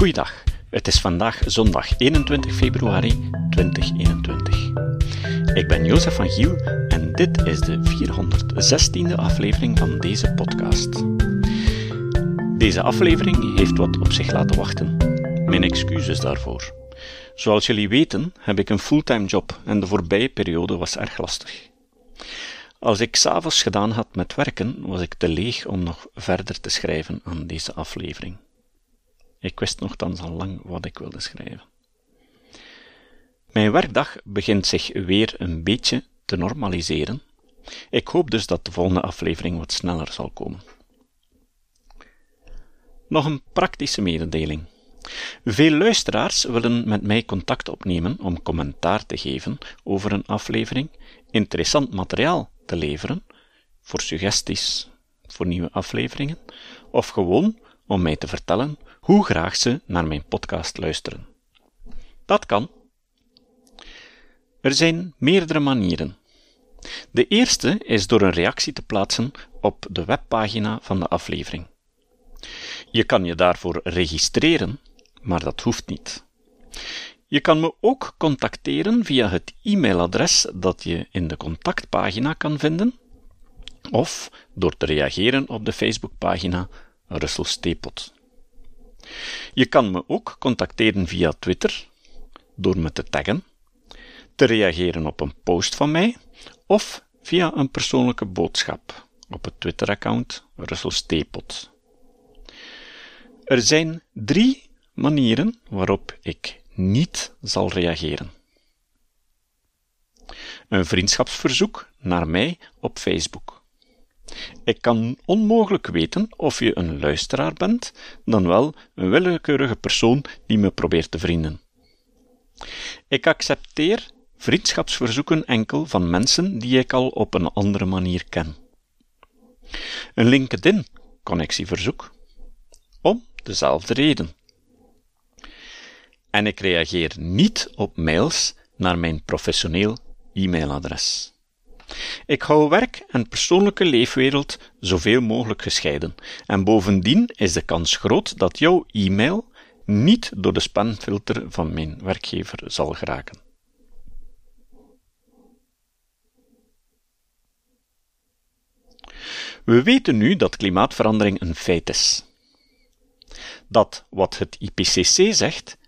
Goeiedag, het is vandaag zondag 21 februari 2021. Ik ben Jozef van Giel en dit is de 416e aflevering van deze podcast. Deze aflevering heeft wat op zich laten wachten. Mijn excuses daarvoor. Zoals jullie weten heb ik een fulltime job en de voorbije periode was erg lastig. Als ik s'avonds gedaan had met werken, was ik te leeg om nog verder te schrijven aan deze aflevering. Ik wist nogthans al lang wat ik wilde schrijven. Mijn werkdag begint zich weer een beetje te normaliseren. Ik hoop dus dat de volgende aflevering wat sneller zal komen. Nog een praktische mededeling. Veel luisteraars willen met mij contact opnemen om commentaar te geven over een aflevering, interessant materiaal te leveren, voor suggesties voor nieuwe afleveringen, of gewoon om mij te vertellen hoe graag ze naar mijn podcast luisteren. Dat kan. Er zijn meerdere manieren. De eerste is door een reactie te plaatsen op de webpagina van de aflevering. Je kan je daarvoor registreren, maar dat hoeft niet. Je kan me ook contacteren via het e-mailadres dat je in de contactpagina kan vinden, of door te reageren op de Facebookpagina Russell Stepot. Je kan me ook contacteren via Twitter, door me te taggen, te reageren op een post van mij, of via een persoonlijke boodschap op het Twitter-account Russell. Er zijn drie manieren waarop ik niet zal reageren. Een vriendschapsverzoek naar mij op Facebook. Ik kan onmogelijk weten of je een luisteraar bent, dan wel een willekeurige persoon die me probeert te vrienden. Ik accepteer vriendschapsverzoeken enkel van mensen die ik al op een andere manier ken. Een LinkedIn-connectieverzoek. Om dezelfde reden. En ik reageer niet op mails naar mijn professioneel e-mailadres. Ik hou werk en persoonlijke leefwereld zoveel mogelijk gescheiden, en bovendien is de kans groot dat jouw e-mail niet door de spamfilter van mijn werkgever zal geraken. We weten nu dat klimaatverandering een feit is. Dat wat het IPCC zegt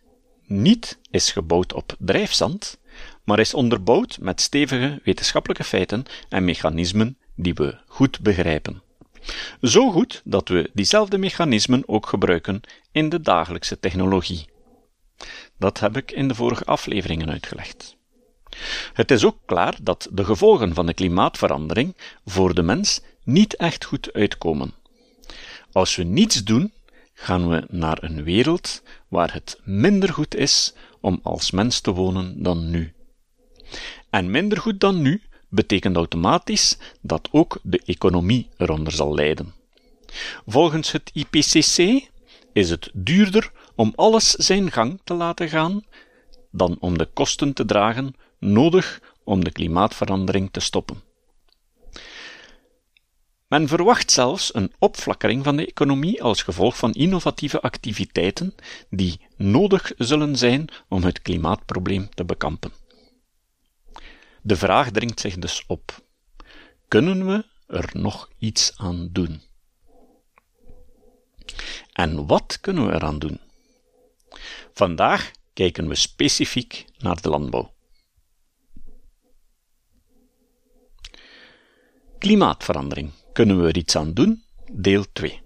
niet is gebouwd op drijfzand, maar is onderbouwd met stevige wetenschappelijke feiten en mechanismen die we goed begrijpen. Zo goed dat we diezelfde mechanismen ook gebruiken in de dagelijkse technologie. Dat heb ik in de vorige afleveringen uitgelegd. Het is ook klaar dat de gevolgen van de klimaatverandering voor de mens niet echt goed uitkomen. Als we niets doen, gaan we naar een wereld waar het minder goed is om als mens te wonen dan nu. En minder goed dan nu betekent automatisch dat ook de economie eronder zal lijden. Volgens het IPCC is het duurder om alles zijn gang te laten gaan dan om de kosten te dragen nodig om de klimaatverandering te stoppen. Men verwacht zelfs een opflakkering van de economie als gevolg van innovatieve activiteiten die nodig zullen zijn om het klimaatprobleem te bekampen. De vraag dringt zich dus op: kunnen we er nog iets aan doen? En wat kunnen we eraan doen? Vandaag kijken we specifiek naar de landbouw. Klimaatverandering. Kunnen we er iets aan doen? Deel 2.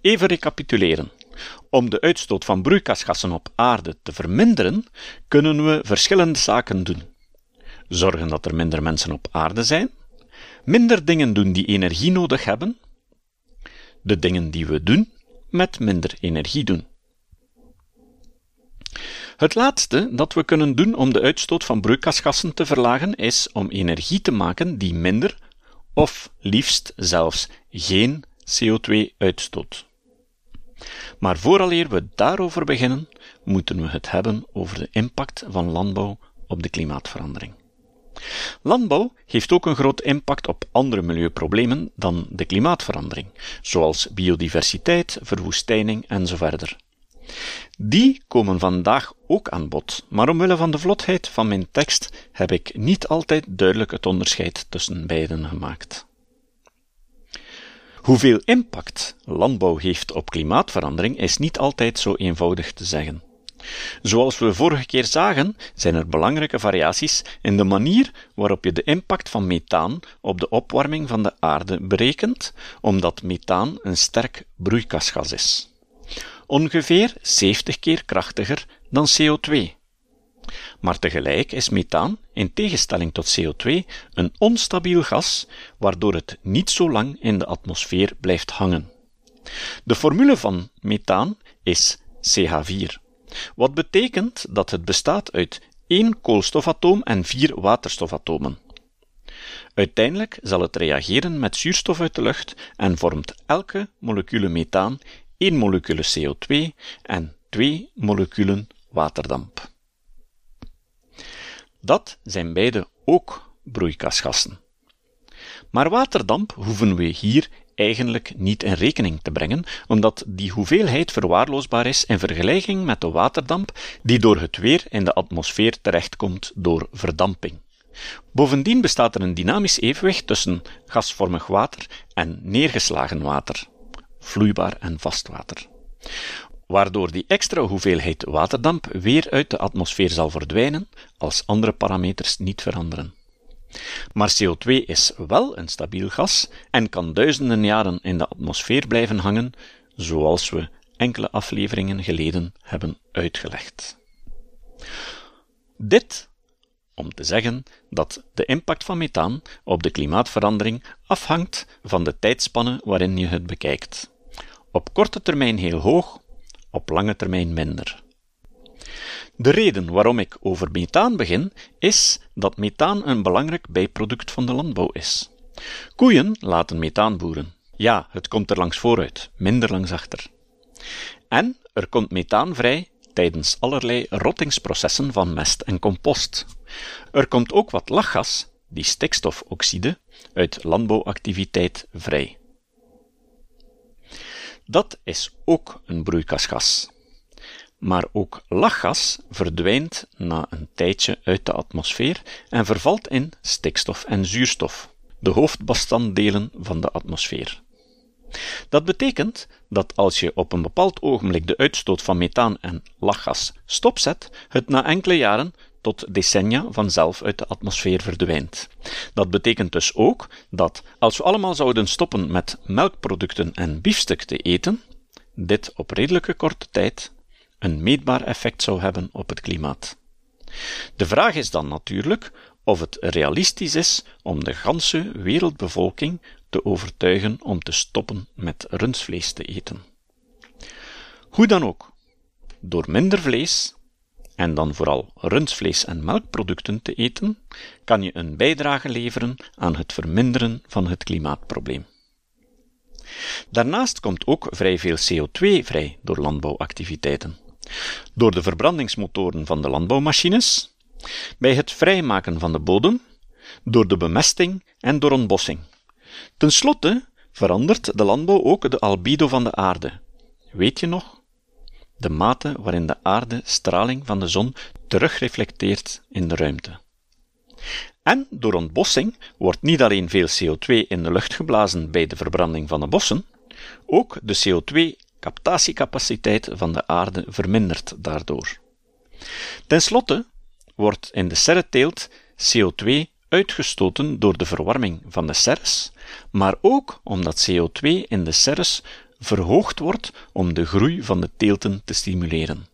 Even recapituleren. Om de uitstoot van broeikasgassen op aarde te verminderen, kunnen we verschillende zaken doen. Zorgen dat er minder mensen op aarde zijn, minder dingen doen die energie nodig hebben, de dingen die we doen met minder energie doen. Het laatste dat we kunnen doen om de uitstoot van broeikasgassen te verlagen is om energie te maken die minder of liefst zelfs geen CO2 uitstoot. Maar vooraleer we daarover beginnen, moeten we het hebben over de impact van landbouw op de klimaatverandering. Landbouw heeft ook een groot impact op andere milieuproblemen dan de klimaatverandering, zoals biodiversiteit, verwoestijning enzovoort. Die komen vandaag ook aan bod, maar omwille van de vlotheid van mijn tekst heb ik niet altijd duidelijk het onderscheid tussen beiden gemaakt. Hoeveel impact landbouw heeft op klimaatverandering is niet altijd zo eenvoudig te zeggen. Zoals we vorige keer zagen, zijn er belangrijke variaties in de manier waarop je de impact van methaan op de opwarming van de aarde berekent, omdat methaan een sterk broeikasgas is. Ongeveer 70 keer krachtiger dan CO2. Maar tegelijk is methaan, in tegenstelling tot CO2, een onstabiel gas, waardoor het niet zo lang in de atmosfeer blijft hangen. De formule van methaan is CH4 wat betekent dat het bestaat uit één koolstofatoom en vier waterstofatomen. Uiteindelijk zal het reageren met zuurstof uit de lucht en vormt elke molecule methaan één molecule CO2 en twee moleculen waterdamp. Dat zijn beide ook broeikasgassen. Maar waterdamp hoeven we hier eigenlijk niet in rekening te brengen, omdat die hoeveelheid verwaarloosbaar is in vergelijking met de waterdamp die door het weer in de atmosfeer terechtkomt door verdamping. Bovendien bestaat er een dynamisch evenwicht tussen gasvormig water en neergeslagen water, vloeibaar en vast water, waardoor die extra hoeveelheid waterdamp weer uit de atmosfeer zal verdwijnen als andere parameters niet veranderen. Maar CO2 is wel een stabiel gas en kan duizenden jaren in de atmosfeer blijven hangen, zoals we enkele afleveringen geleden hebben uitgelegd. Dit om te zeggen dat de impact van methaan op de klimaatverandering afhangt van de tijdspanne waarin je het bekijkt. Op korte termijn heel hoog, op lange termijn minder. De reden waarom ik over methaan begin, is dat methaan een belangrijk bijproduct van de landbouw is. Koeien laten methaan boeren. Ja, het komt er langs vooruit, minder langs achter. En er komt methaan vrij tijdens allerlei rottingsprocessen van mest en compost. Er komt ook wat lachgas, die stikstofoxide, uit landbouwactiviteit vrij. Dat is ook een broeikasgas. Maar ook lachgas verdwijnt na een tijdje uit de atmosfeer en vervalt in stikstof en zuurstof, de hoofdbestanddelen van de atmosfeer. Dat betekent dat als je op een bepaald ogenblik de uitstoot van methaan en lachgas stopzet, het na enkele jaren tot decennia vanzelf uit de atmosfeer verdwijnt. Dat betekent dus ook dat als we allemaal zouden stoppen met melkproducten en biefstuk te eten, dit op redelijke korte tijd een meetbaar effect zou hebben op het klimaat. De vraag is dan natuurlijk of het realistisch is om de ganse wereldbevolking te overtuigen om te stoppen met rundvlees te eten. Hoe dan ook, door minder vlees, en dan vooral rundvlees en melkproducten te eten, kan je een bijdrage leveren aan het verminderen van het klimaatprobleem. Daarnaast komt ook vrij veel CO2 vrij door landbouwactiviteiten door de verbrandingsmotoren van de landbouwmachines, bij het vrijmaken van de bodem, door de bemesting en door ontbossing. Ten slotte verandert de landbouw ook de albedo van de aarde. Weet je nog? De mate waarin de aarde straling van de zon terugreflecteert in de ruimte. En door ontbossing wordt niet alleen veel CO2 in de lucht geblazen bij de verbranding van de bossen, ook de CO2 captatiecapaciteit van de aarde vermindert daardoor. Ten slotte wordt in de serreteelt CO2 uitgestoten door de verwarming van de serres, maar ook omdat CO2 in de serres verhoogd wordt om de groei van de teelten te stimuleren.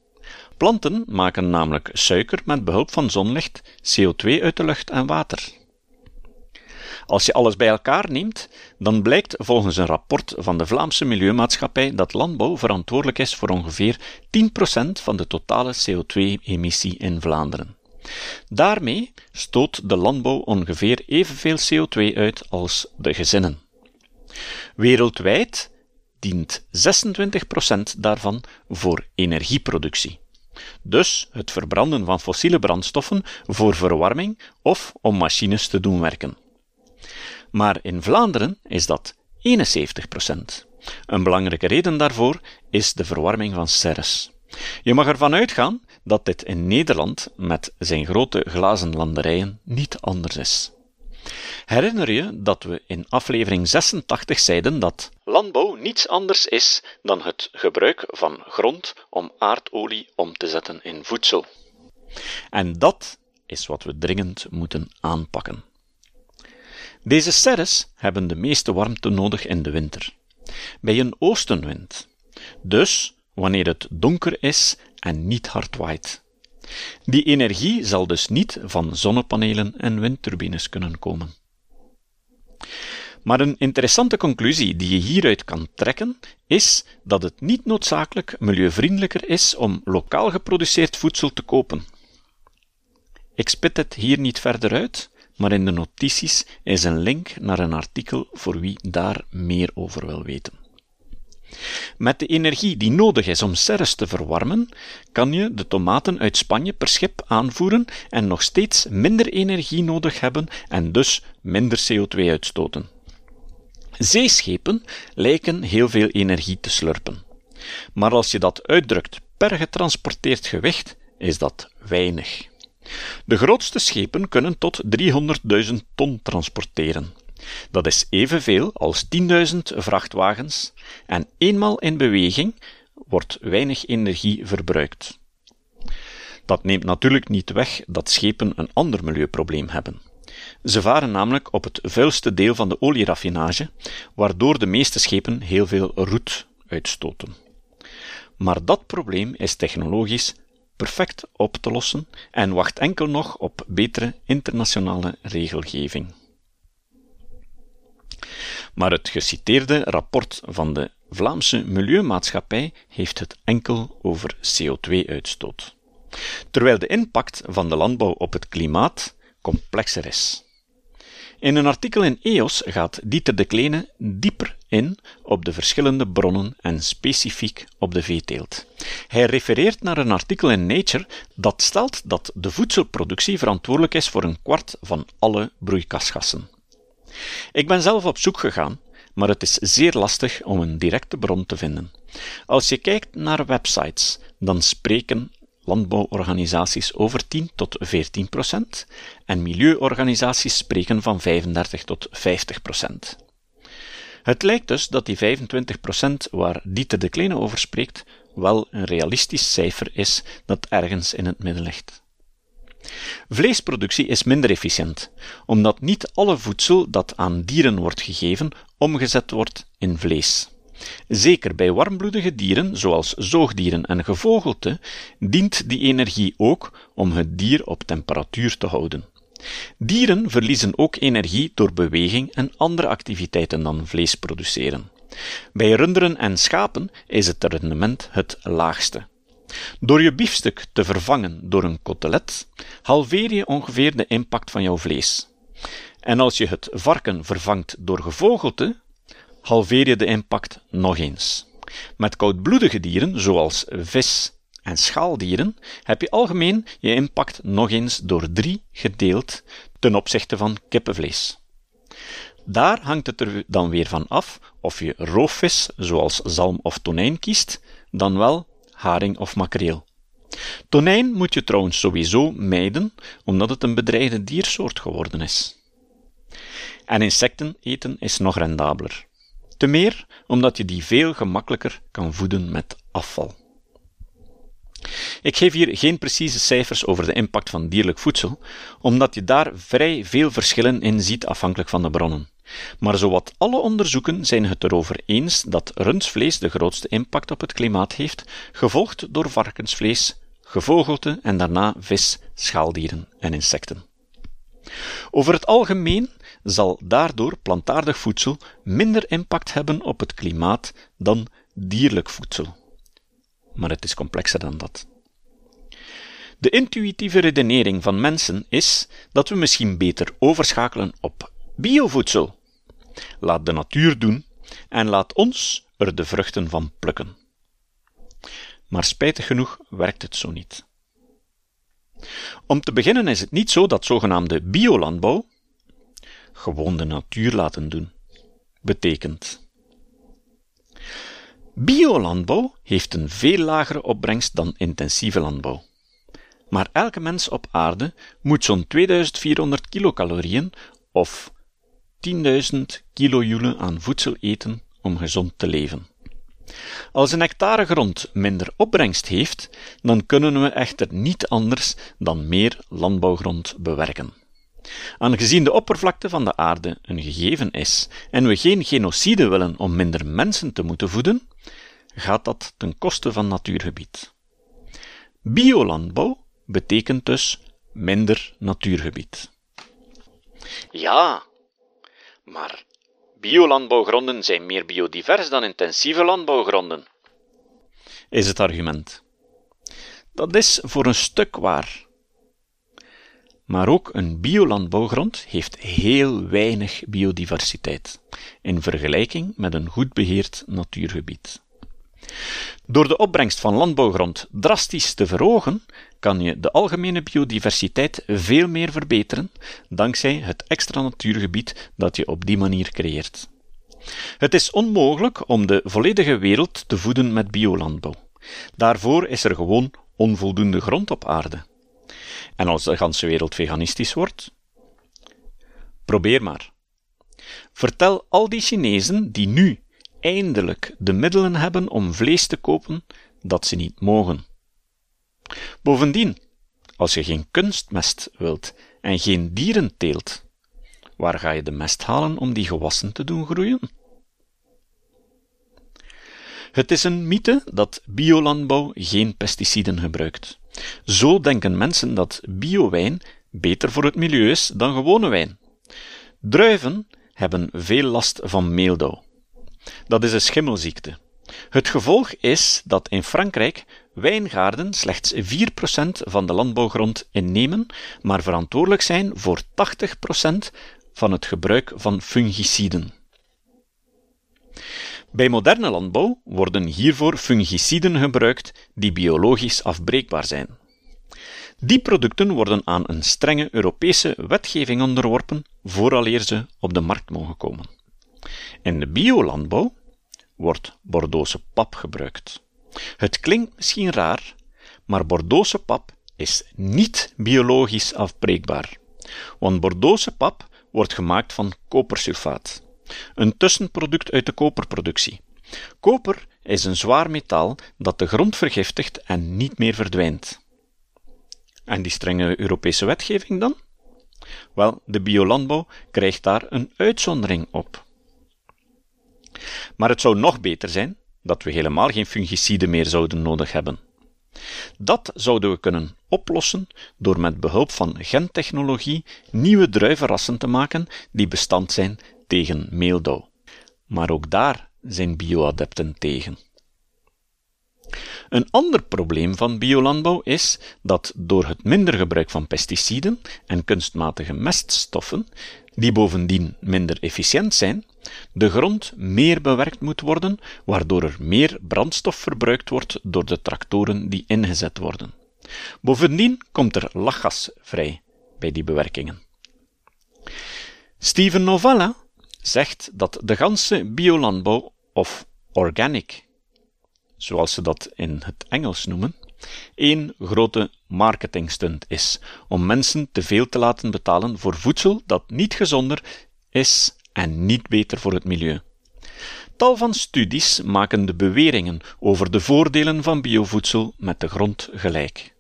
Planten maken namelijk suiker met behulp van zonlicht, CO2 uit de lucht en water. Als je alles bij elkaar neemt, dan blijkt volgens een rapport van de Vlaamse Milieumaatschappij dat landbouw verantwoordelijk is voor ongeveer 10% van de totale CO2-emissie in Vlaanderen. Daarmee stoot de landbouw ongeveer evenveel CO2 uit als de gezinnen. Wereldwijd dient 26% daarvan voor energieproductie. Dus het verbranden van fossiele brandstoffen voor verwarming of om machines te doen werken maar in Vlaanderen is dat 71%. Een belangrijke reden daarvoor is de verwarming van serres. Je mag ervan uitgaan dat dit in Nederland met zijn grote glazen landerijen niet anders is. Herinner je dat we in aflevering 86 zeiden dat landbouw niets anders is dan het gebruik van grond om aardolie om te zetten in voedsel? En dat is wat we dringend moeten aanpakken. Deze serres hebben de meeste warmte nodig in de winter, bij een oostenwind. Dus wanneer het donker is en niet hard waait. Die energie zal dus niet van zonnepanelen en windturbines kunnen komen. Maar een interessante conclusie die je hieruit kan trekken, is dat het niet noodzakelijk milieuvriendelijker is om lokaal geproduceerd voedsel te kopen. Ik spit het hier niet verder uit, maar in de notities is een link naar een artikel voor wie daar meer over wil weten. Met de energie die nodig is om serres te verwarmen, kan je de tomaten uit Spanje per schip aanvoeren en nog steeds minder energie nodig hebben en dus minder CO2 uitstoten. Zeeschepen lijken heel veel energie te slurpen. Maar als je dat uitdrukt per getransporteerd gewicht, is dat weinig. De grootste schepen kunnen tot 300.000 ton transporteren. Dat is evenveel als 10.000 vrachtwagens en eenmaal in beweging wordt weinig energie verbruikt. Dat neemt natuurlijk niet weg dat schepen een ander milieuprobleem hebben. Ze varen namelijk op het vuilste deel van de olieraffinage, waardoor de meeste schepen heel veel roet uitstoten. Maar dat probleem is technologisch perfect op te lossen en wacht enkel nog op betere internationale regelgeving. Maar het geciteerde rapport van de Vlaamse Milieumaatschappij heeft het enkel over CO2-uitstoot, terwijl de impact van de landbouw op het klimaat complexer is. In een artikel in EOS gaat Dieter de Kleine dieper in op de verschillende bronnen en specifiek op de veeteelt. Hij refereert naar een artikel in Nature dat stelt dat de voedselproductie verantwoordelijk is voor een kwart van alle broeikasgassen. Ik ben zelf op zoek gegaan, maar het is zeer lastig om een directe bron te vinden. Als je kijkt naar websites, dan spreken landbouworganisaties over 10 tot 14 procent en milieuorganisaties spreken van 35 tot 50 procent. Het lijkt dus dat die 25 procent waar Dieter de Kleine over spreekt, wel een realistisch cijfer is dat ergens in het midden ligt. Vleesproductie is minder efficiënt, omdat niet alle voedsel dat aan dieren wordt gegeven omgezet wordt in vlees. Zeker bij warmbloedige dieren, zoals zoogdieren en gevogelte, dient die energie ook om het dier op temperatuur te houden. Dieren verliezen ook energie door beweging en andere activiteiten dan vlees produceren. Bij runderen en schapen is het rendement het laagste. Door je biefstuk te vervangen door een kotelet, halveer je ongeveer de impact van jouw vlees. En als je het varken vervangt door gevogelte, halveer je de impact nog eens. Met koudbloedige dieren, zoals vis en schaaldieren, heb je algemeen je impact nog eens door drie gedeeld ten opzichte van kippenvlees. Daar hangt het er dan weer van af of je roofvis, zoals zalm of tonijn, kiest, dan wel haring of makreel. Tonijn moet je trouwens sowieso mijden, omdat het een bedreigde diersoort geworden is. En insecten eten is nog rendabeler. Te meer omdat je die veel gemakkelijker kan voeden met afval. Ik geef hier geen precieze cijfers over de impact van dierlijk voedsel, omdat je daar vrij veel verschillen in ziet afhankelijk van de bronnen. Maar zowat alle onderzoeken zijn het erover eens dat rundvlees de grootste impact op het klimaat heeft, gevolgd door varkensvlees, gevogelte en daarna vis, schaaldieren en insecten. Over het algemeen zal daardoor plantaardig voedsel minder impact hebben op het klimaat dan dierlijk voedsel. Maar het is complexer dan dat. De intuïtieve redenering van mensen is dat we misschien beter overschakelen op biovoedsel. Laat de natuur doen en laat ons er de vruchten van plukken. Maar spijtig genoeg werkt het zo niet. Om te beginnen is het niet zo dat zogenaamde biolandbouw, gewoon de natuur laten doen, betekent. Biolandbouw heeft een veel lagere opbrengst dan intensieve landbouw. Maar elke mens op aarde moet zo'n 2400 kilocalorieën of 10.000 kilojoule aan voedsel eten om gezond te leven. Als een hectare grond minder opbrengst heeft, dan kunnen we echter niet anders dan meer landbouwgrond bewerken. Aangezien de oppervlakte van de aarde een gegeven is en we geen genocide willen om minder mensen te moeten voeden, gaat dat ten koste van natuurgebied. Biolandbouw betekent dus minder natuurgebied. Ja, maar biolandbouwgronden zijn meer biodivers dan intensieve landbouwgronden, is het argument. Dat is voor een stuk waar. Maar ook een biolandbouwgrond heeft heel weinig biodiversiteit in vergelijking met een goed beheerd natuurgebied. Door de opbrengst van landbouwgrond drastisch te verhogen, kan je de algemene biodiversiteit veel meer verbeteren dankzij het extra natuurgebied dat je op die manier creëert. Het is onmogelijk om de volledige wereld te voeden met biolandbouw. Daarvoor is er gewoon onvoldoende grond op aarde. En als de ganse wereld veganistisch wordt? Probeer maar. Vertel al die Chinezen die nu eindelijk de middelen hebben om vlees te kopen dat ze niet mogen. Bovendien, als je geen kunstmest wilt en geen dieren teelt, waar ga je de mest halen om die gewassen te doen groeien? Het is een mythe dat biolandbouw geen pesticiden gebruikt. Zo denken mensen dat biowijn beter voor het milieu is dan gewone wijn. Druiven hebben veel last van meeldauw. Dat is een schimmelziekte. Het gevolg is dat in Frankrijk wijngaarden slechts 4% van de landbouwgrond innemen, maar verantwoordelijk zijn voor 80% van het gebruik van fungiciden. Bij moderne landbouw worden hiervoor fungiciden gebruikt die biologisch afbreekbaar zijn. Die producten worden aan een strenge Europese wetgeving onderworpen vooraleer ze op de markt mogen komen. In de biolandbouw wordt Bordeauxse pap gebruikt. Het klinkt misschien raar, maar Bordeauxse pap is niet biologisch afbreekbaar, want Bordeauxse pap wordt gemaakt van kopersulfaat, een tussenproduct uit de koperproductie. Koper is een zwaar metaal dat de grond vergiftigt en niet meer verdwijnt. En die strenge Europese wetgeving dan? Wel, de biolandbouw krijgt daar een uitzondering op. Maar het zou nog beter zijn dat we helemaal geen fungiciden meer zouden nodig hebben. Dat zouden we kunnen oplossen door met behulp van gentechnologie nieuwe druivenrassen te maken die bestand zijn tegen meeldauw. Maar ook daar zijn bioadepten tegen. Een ander probleem van biolandbouw is dat door het minder gebruik van pesticiden en kunstmatige meststoffen, die bovendien minder efficiënt zijn, de grond meer bewerkt moet worden, waardoor er meer brandstof verbruikt wordt door de tractoren die ingezet worden. Bovendien komt er lachgas vrij bij die bewerkingen. Steven Novella zegt dat de ganse biolandbouw of organic, zoals ze dat in het Engels noemen, één grote marketingstunt is om mensen te veel te laten betalen voor voedsel dat niet gezonder is en niet beter voor het milieu. Tal van studies maken de beweringen over de voordelen van biovoedsel met de grond gelijk.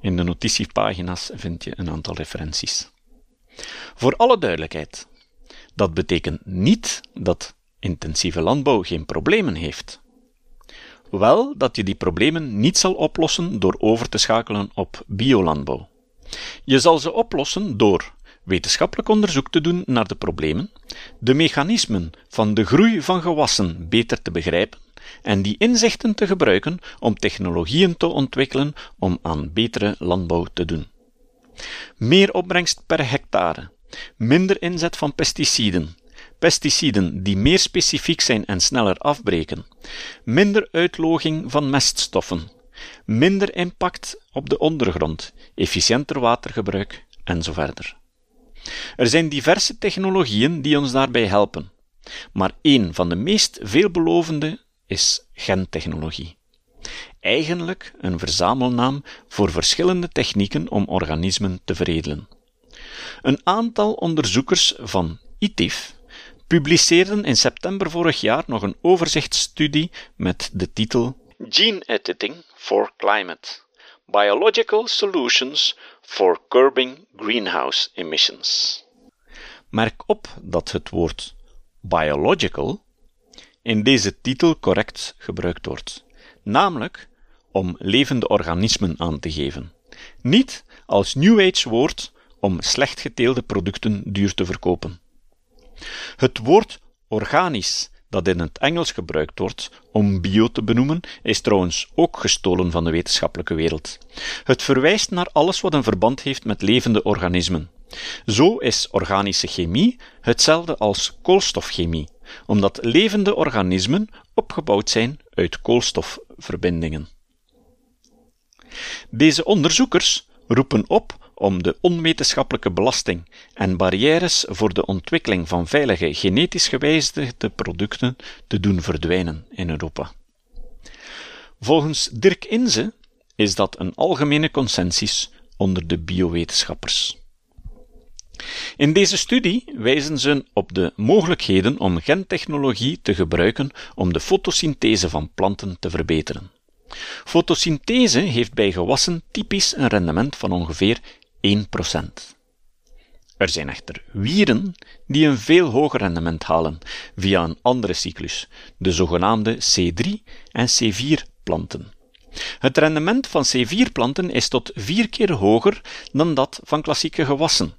In de notitiepagina's vind je een aantal referenties. Voor alle duidelijkheid, dat betekent niet dat intensieve landbouw geen problemen heeft. Wel dat je die problemen niet zal oplossen door over te schakelen op biolandbouw. Je zal ze oplossen door wetenschappelijk onderzoek te doen naar de problemen, de mechanismen van de groei van gewassen beter te begrijpen en die inzichten te gebruiken om technologieën te ontwikkelen om aan betere landbouw te doen. Meer opbrengst per hectare, minder inzet van pesticiden, pesticiden die meer specifiek zijn en sneller afbreken, minder uitloging van meststoffen, minder impact op de ondergrond, efficiënter watergebruik en zo verder. Er zijn diverse technologieën die ons daarbij helpen. maar een van de meest veelbelovende is gentechnologie. Eigenlijk een verzamelnaam voor verschillende technieken om organismen te veredelen. Een aantal onderzoekers van ITIF publiceerden in september vorig jaar nog een overzichtsstudie met de titel Gene Editing for Climate Biological Solutions for Curbing Greenhouse Emissions. Merk op dat het woord biological in deze titel correct gebruikt wordt, namelijk om levende organismen aan te geven, niet als New Age woord om slecht geteelde producten duur te verkopen. Het woord organisch, dat in het Engels gebruikt wordt om bio te benoemen, is trouwens ook gestolen van de wetenschappelijke wereld. Het verwijst naar alles wat een verband heeft met levende organismen. Zo is organische chemie hetzelfde als koolstofchemie, omdat levende organismen opgebouwd zijn uit koolstofverbindingen. Deze onderzoekers roepen op om de onwetenschappelijke belasting en barrières voor de ontwikkeling van veilige genetisch gewijzigde producten te doen verdwijnen in Europa. Volgens Dirk Inze is dat een algemene consensus onder de biowetenschappers. In deze studie wijzen ze op de mogelijkheden om gentechnologie te gebruiken om de fotosynthese van planten te verbeteren. Fotosynthese heeft bij gewassen typisch een rendement van ongeveer 1%. Er zijn echter wieren die een veel hoger rendement halen via een andere cyclus, de zogenaamde C3 en C4-planten. Het rendement van C4-planten is tot vier keer hoger dan dat van klassieke gewassen.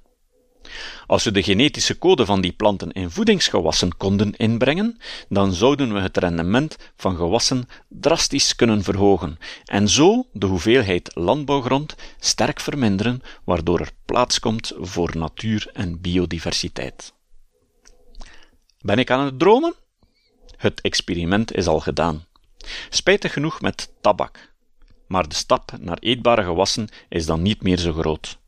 Als we de genetische code van die planten in voedingsgewassen konden inbrengen, dan zouden we het rendement van gewassen drastisch kunnen verhogen en zo de hoeveelheid landbouwgrond sterk verminderen, waardoor er plaats komt voor natuur en biodiversiteit. Ben ik aan het dromen? Het experiment is al gedaan. Spijtig genoeg met tabak. Maar de stap naar eetbare gewassen is dan niet meer zo groot.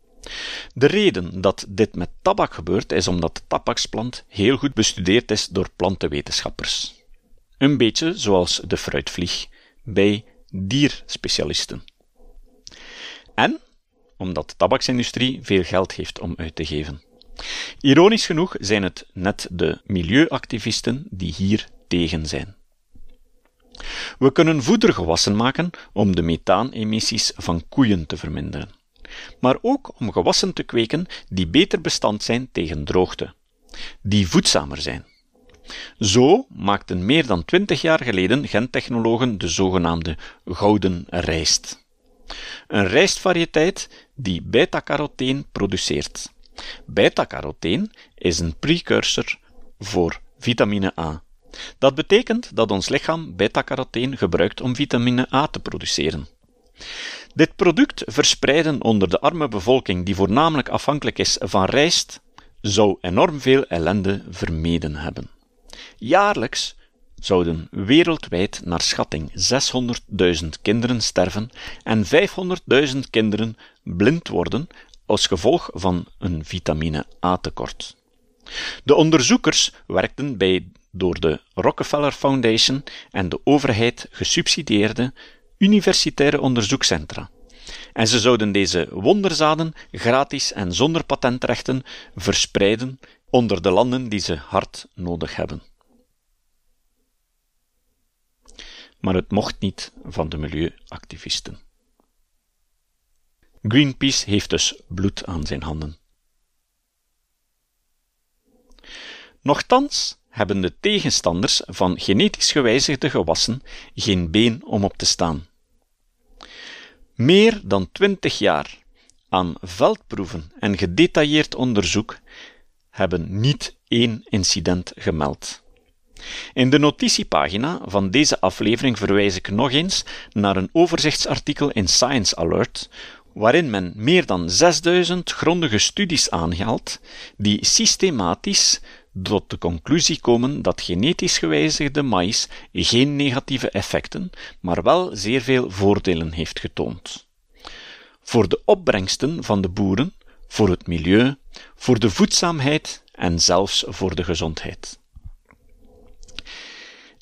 De reden dat dit met tabak gebeurt, is omdat de tabaksplant heel goed bestudeerd is door plantenwetenschappers. Een beetje zoals de fruitvlieg bij dierspecialisten. En omdat de tabaksindustrie veel geld heeft om uit te geven. Ironisch genoeg zijn het net de milieuactivisten die hier tegen zijn. We kunnen voedergewassen maken om de methaanemissies van koeien te verminderen maar ook om gewassen te kweken die beter bestand zijn tegen droogte, die voedzamer zijn. Zo maakten meer dan twintig jaar geleden gentechnologen de zogenaamde gouden rijst. Een rijstvariëteit die beta-carotene produceert. Beta-carotene is een precursor voor vitamine A. Dat betekent dat ons lichaam beta-carotene gebruikt om vitamine A te produceren. Dit product verspreiden onder de arme bevolking die voornamelijk afhankelijk is van rijst, zou enorm veel ellende vermeden hebben. Jaarlijks zouden wereldwijd naar schatting 600.000 kinderen sterven en 500.000 kinderen blind worden als gevolg van een vitamine A-tekort. De onderzoekers werkten bij door de Rockefeller Foundation en de overheid gesubsidieerde universitaire onderzoekscentra. En ze zouden deze wonderzaden gratis en zonder patentrechten verspreiden onder de landen die ze hard nodig hebben. Maar het mocht niet van de milieuactivisten. Greenpeace heeft dus bloed aan zijn handen. Nochtans hebben de tegenstanders van genetisch gewijzigde gewassen geen been om op te staan. Meer dan twintig jaar aan veldproeven en gedetailleerd onderzoek hebben niet één incident gemeld. In de notitiepagina van deze aflevering verwijs ik nog eens naar een overzichtsartikel in Science Alert, waarin men meer dan 6000 grondige studies aanhaalt die systematisch tot de conclusie komen dat genetisch gewijzigde maïs geen negatieve effecten, maar wel zeer veel voordelen heeft getoond. Voor de opbrengsten van de boeren, voor het milieu, voor de voedzaamheid en zelfs voor de gezondheid.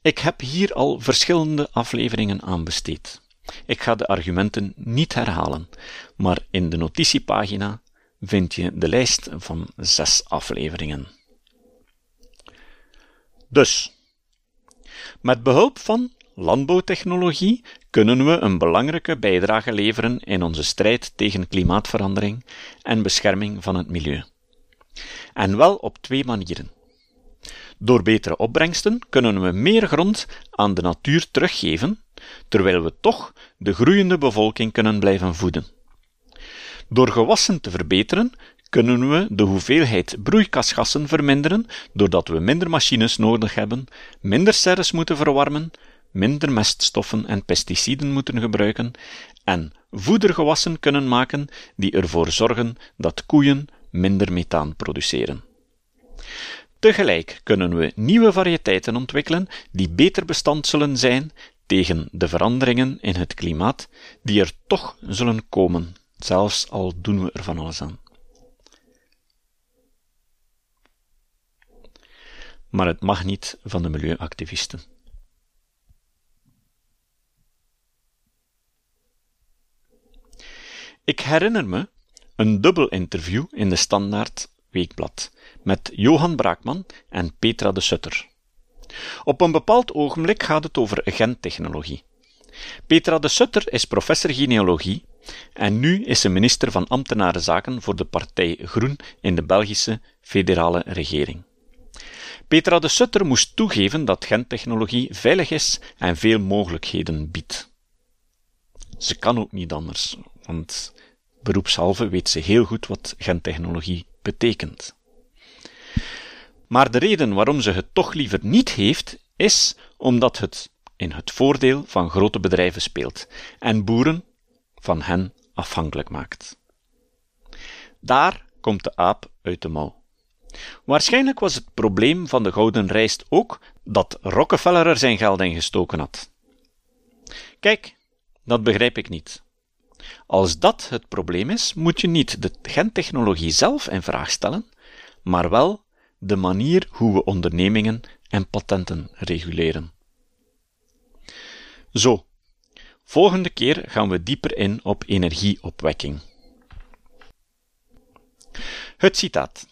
Ik heb hier al verschillende afleveringen aan besteed. Ik ga de argumenten niet herhalen, maar in de notitiepagina vind je de lijst van zes afleveringen. Dus, met behulp van landbouwtechnologie kunnen we een belangrijke bijdrage leveren in onze strijd tegen klimaatverandering en bescherming van het milieu. En wel op twee manieren. Door betere opbrengsten kunnen we meer grond aan de natuur teruggeven, terwijl we toch de groeiende bevolking kunnen blijven voeden. Door gewassen te verbeteren, kunnen we de hoeveelheid broeikasgassen verminderen doordat we minder machines nodig hebben, minder serres moeten verwarmen, minder meststoffen en pesticiden moeten gebruiken en voedergewassen kunnen maken die ervoor zorgen dat koeien minder methaan produceren. Tegelijk kunnen we nieuwe variëteiten ontwikkelen die beter bestand zullen zijn tegen de veranderingen in het klimaat die er toch zullen komen, zelfs al doen we er van alles aan. Maar het mag niet van de milieuactivisten. Ik herinner me een dubbel interview in de Standaard Weekblad met Johan Braakman en Petra de Sutter. Op een bepaald ogenblik gaat het over gentechnologie. Petra de Sutter is professor genealogie en nu is ze minister van Ambtenarenzaken voor de partij Groen in de Belgische federale regering. Petra de Sutter moest toegeven dat gentechnologie veilig is en veel mogelijkheden biedt. Ze kan ook niet anders, want beroepshalve weet ze heel goed wat gentechnologie betekent. Maar de reden waarom ze het toch liever niet heeft, is omdat het in het voordeel van grote bedrijven speelt en boeren van hen afhankelijk maakt. Daar komt de aap uit de mouw. Waarschijnlijk was het probleem van de gouden rijst ook dat Rockefeller er zijn geld in gestoken had. Kijk, dat begrijp ik niet. Als dat het probleem is, moet je niet de gentechnologie zelf in vraag stellen, maar wel de manier hoe we ondernemingen en patenten reguleren. Zo, volgende keer gaan we dieper in op energieopwekking. Het citaat.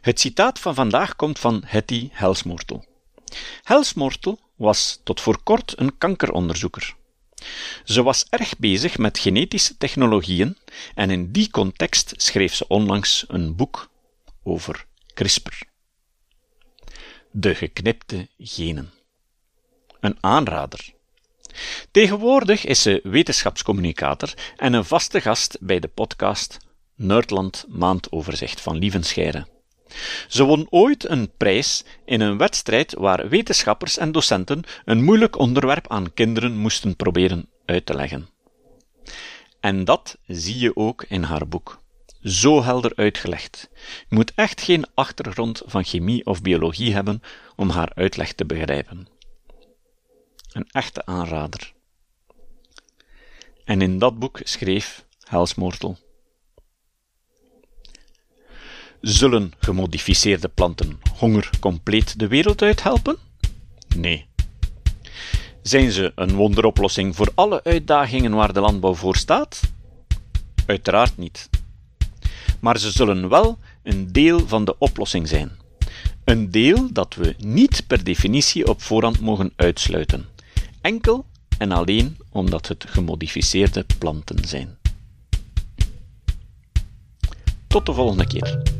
Het citaat van vandaag komt van Hetty Helsmoortel. Helsmoortel was tot voor kort een kankeronderzoeker. Ze was erg bezig met genetische technologieën en in die context schreef ze onlangs een boek over CRISPR. De geknipte genen. Een aanrader. Tegenwoordig is ze wetenschapscommunicator en een vaste gast bij de podcast Nerdland Maandoverzicht van Lievenscheire. Ze won ooit een prijs in een wedstrijd waar wetenschappers en docenten een moeilijk onderwerp aan kinderen moesten proberen uit te leggen. En dat zie je ook in haar boek. Zo helder uitgelegd. Je moet echt geen achtergrond van chemie of biologie hebben om haar uitleg te begrijpen. Een echte aanrader. En in dat boek schreef Helsmoortel Zullen gemodificeerde planten honger compleet de wereld uithelpen? Nee. Zijn ze een wonderoplossing voor alle uitdagingen waar de landbouw voor staat? Uiteraard niet. Maar ze zullen wel een deel van de oplossing zijn. Een deel dat we niet per definitie op voorhand mogen uitsluiten. Enkel en alleen omdat het gemodificeerde planten zijn. Tot de volgende keer.